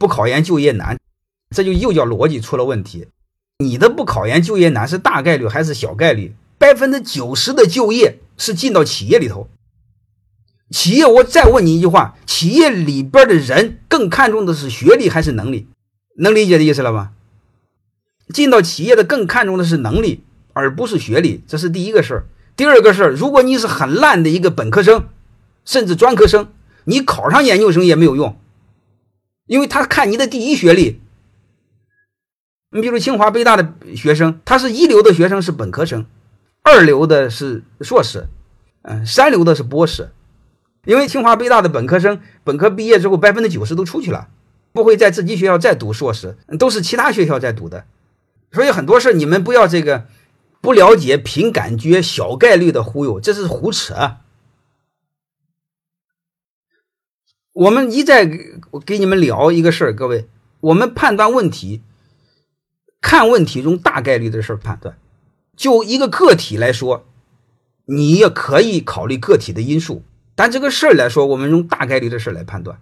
不考研就业难，这就又叫逻辑出了问题。你的不考研就业难是大概率还是小概率？百分之九十的就业是进到企业里头。企业，我再问你一句话：企业里边的人更看重的是学历还是能力？能理解的意思了吧？进到企业的更看重的是能力，而不是学历，这是第一个事儿。第二个事儿，如果你是很烂的一个本科生，甚至专科生，你考上研究生也没有用，因为他看你的第一学历。你比如清华北大的学生，他是一流的学生是本科生，二流的是硕士，嗯，三流的是博士。因为清华北大的本科生，本科毕业之后百分之九十都出去了，不会在自己学校再读硕士，都是其他学校在读的。所以很多事你们不要这个不了解，凭感觉小概率的忽悠，这是胡扯。我们一再给你们聊一个事儿，各位，我们判断问题。看问题中大概率的事儿判断，就一个个体来说，你也可以考虑个体的因素，但这个事儿来说，我们用大概率的事儿来判断。